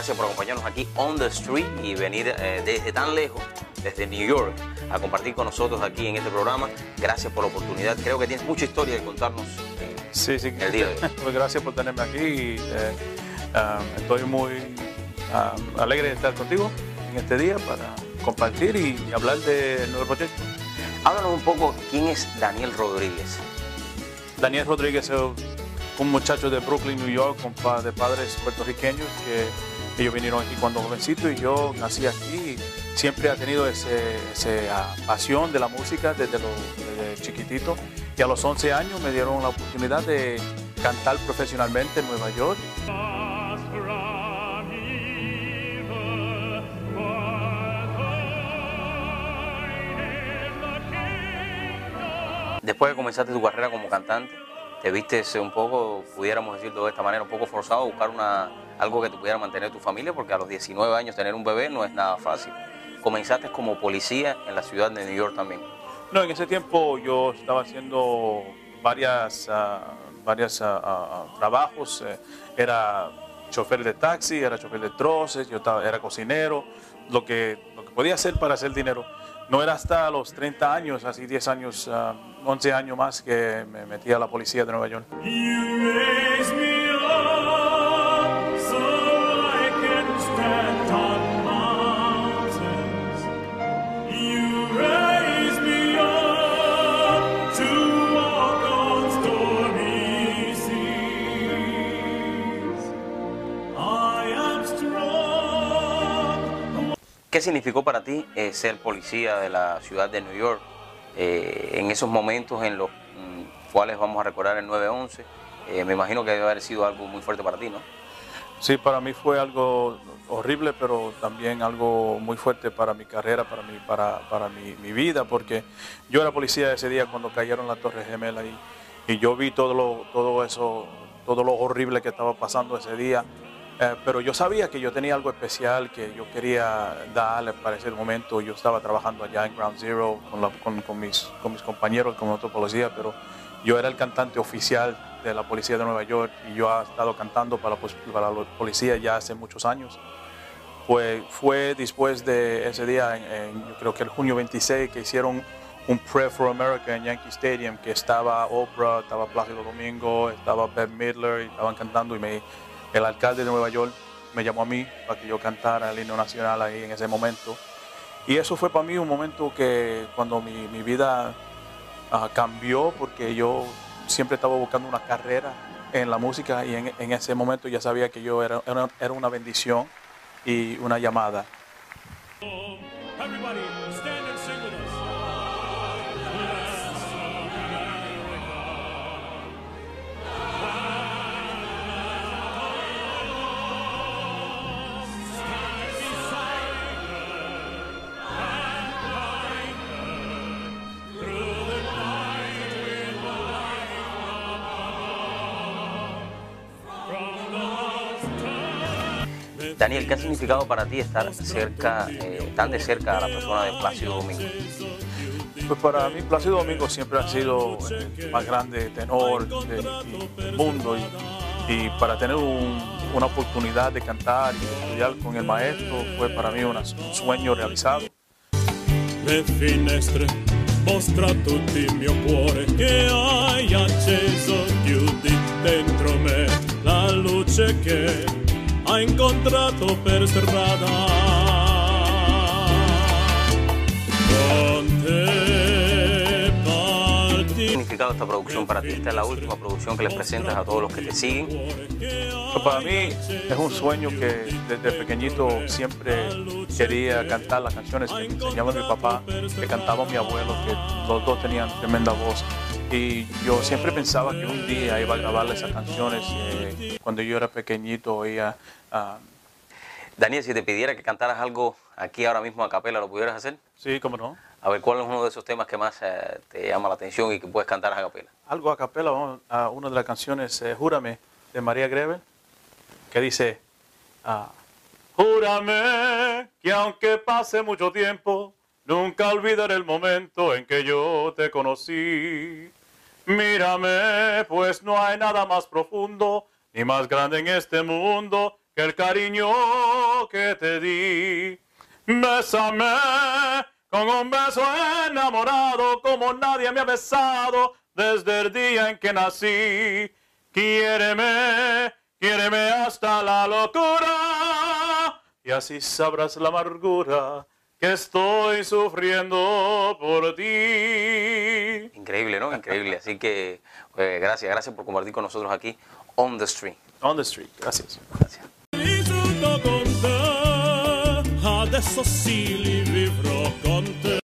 Gracias por acompañarnos aquí on the street y venir eh, desde tan lejos, desde New York, a compartir con nosotros aquí en este programa. Gracias por la oportunidad. Creo que tienes mucha historia de contarnos eh, Sí, sí. el día de hoy. Pues gracias por tenerme aquí. y, eh, ah, estoy muy ah, alegre de estar contigo en este día para compartir y, hablar del nuevo proyecto. Háblanos un poco quién es Daniel Rodríguez. Daniel Rodríguez es un muchacho de Brooklyn, New York, de padres puertorriqueños que ellos vinieron aquí cuando jovencito y yo nací aquí. Siempre ha tenido ese, ese, ah, pasión de la música desde chiquitito y a los 11 años me dieron la oportunidad de cantar profesionalmente en Nueva York. Después de comenzaste tu carrera como cantante, te viste un poco, pudiéramos decirlo de esta manera, un poco forzado buscar una, algo que te pudiera mantener tu familia, porque a los 19 años tener un bebé no es nada fácil. Comenzaste como policía en la ciudad de New York también. No, en ese tiempo yo estaba haciendo varias, ah, varias ah, trabajos. eh, era chofer de taxi, era chofer de troces, yo estaba, era cocinero, lo que, lo que podía hacer para hacer dinero. No era hasta los 30 años, así 10 años, ah, 11 años más que me metí a la policía de Nueva York. ¿Qué significó para ti eh, ser policía de la ciudad de New York eh, en esos momentos en los mm, cuales vamos a recordar el 9-11? Eh, me imagino que debe haber sido algo muy fuerte para ti, ¿no? Sí, para mí fue algo horrible, pero también algo muy fuerte para mi carrera, para mi, para, para mi, mi vida, porque yo era policía ese día cuando cayeron las Torres Gemelas y, y yo vi todo, lo, todo eso, todo lo horrible que estaba pasando ese día. Eh, pero yo sabía que yo tenía algo especial que yo quería darle para ese momento. Yo estaba trabajando allá en Ground Zero con, la- con- con mis, con mis compañeros, con otro policía, pero yo era el cantante oficial de la policía de Nueva York y yo he estado cantando para, para la policía ya hace muchos años. Pues fue después de ese día, en, en, yo creo que el junio 26, que hicieron un Prayer for America en Yankee Stadium, que estaba Oprah, estaba Plácido Domingo, estaba Bette Midler, y estaban cantando y me, el alcalde de Nueva York me llamó a mí para que yo cantara el himno nacional ahí en ese momento. Y eso fue para mí un momento que cuando mi, mi vida ah, cambió, porque yo siempre estaba buscando una carrera en la música y en, en ese momento ya sabía que yo era, era, una bendición y una llamada. Daniel, ¿qué ha significado para ti estar cerca, eh, tan de cerca a la persona de Plácido Domingo? Pues para mí Plácido Domingo siempre ha sido el más grande tenor del, mundo y, y para tener un- una oportunidad de cantar y estudiar con el maestro fue para mí una- un sueño realizado. Le finestre mostra tutti il mio cuore che hai acceso chiudi dentro me la luce che hai incontrato per strada significado esta producción para ti? Esta es la última producción que les presentas a todos los que te siguen. Pues para mí es un sueño que desde pequeñito siempre quería cantar las canciones que me enseñaba mi papá, que cantaba mi abuelo, que los dos tenían tremenda voz. Y yo siempre pensaba que un día iba a grabarle esas canciones. eh, cuando yo era pequeñito oía ah, Daniel, si te pidiera que cantaras algo aquí ahora mismo a capela, ¿lo pudieras hacer? sí, cómo no. A ver, ¿cuál es uno de esos temas que más eh, te llama la atención y que puedes cantar a capela? Algo a capela, vamos a una de las canciones, eh, Júrame, de María Grevel, que dice, ah, Júrame que aunque pase mucho tiempo, nunca olvidaré el momento en que yo te conocí. Mírame, pues no hay nada más profundo ni más grande en este mundo que el cariño que te di. Bésame con un beso enamorado como nadie me ha besado desde el día en que nací. Quiéreme, quiéreme hasta la locura y así sabrás la amargura que estoy sufriendo por ti. Increíble, ¿no? Increíble. Así que eh, gracias, gracias por compartir con nosotros aquí On the Street. On the Street, gracias. Gracias. Vissuto con te, adesso sì li vivrò con te.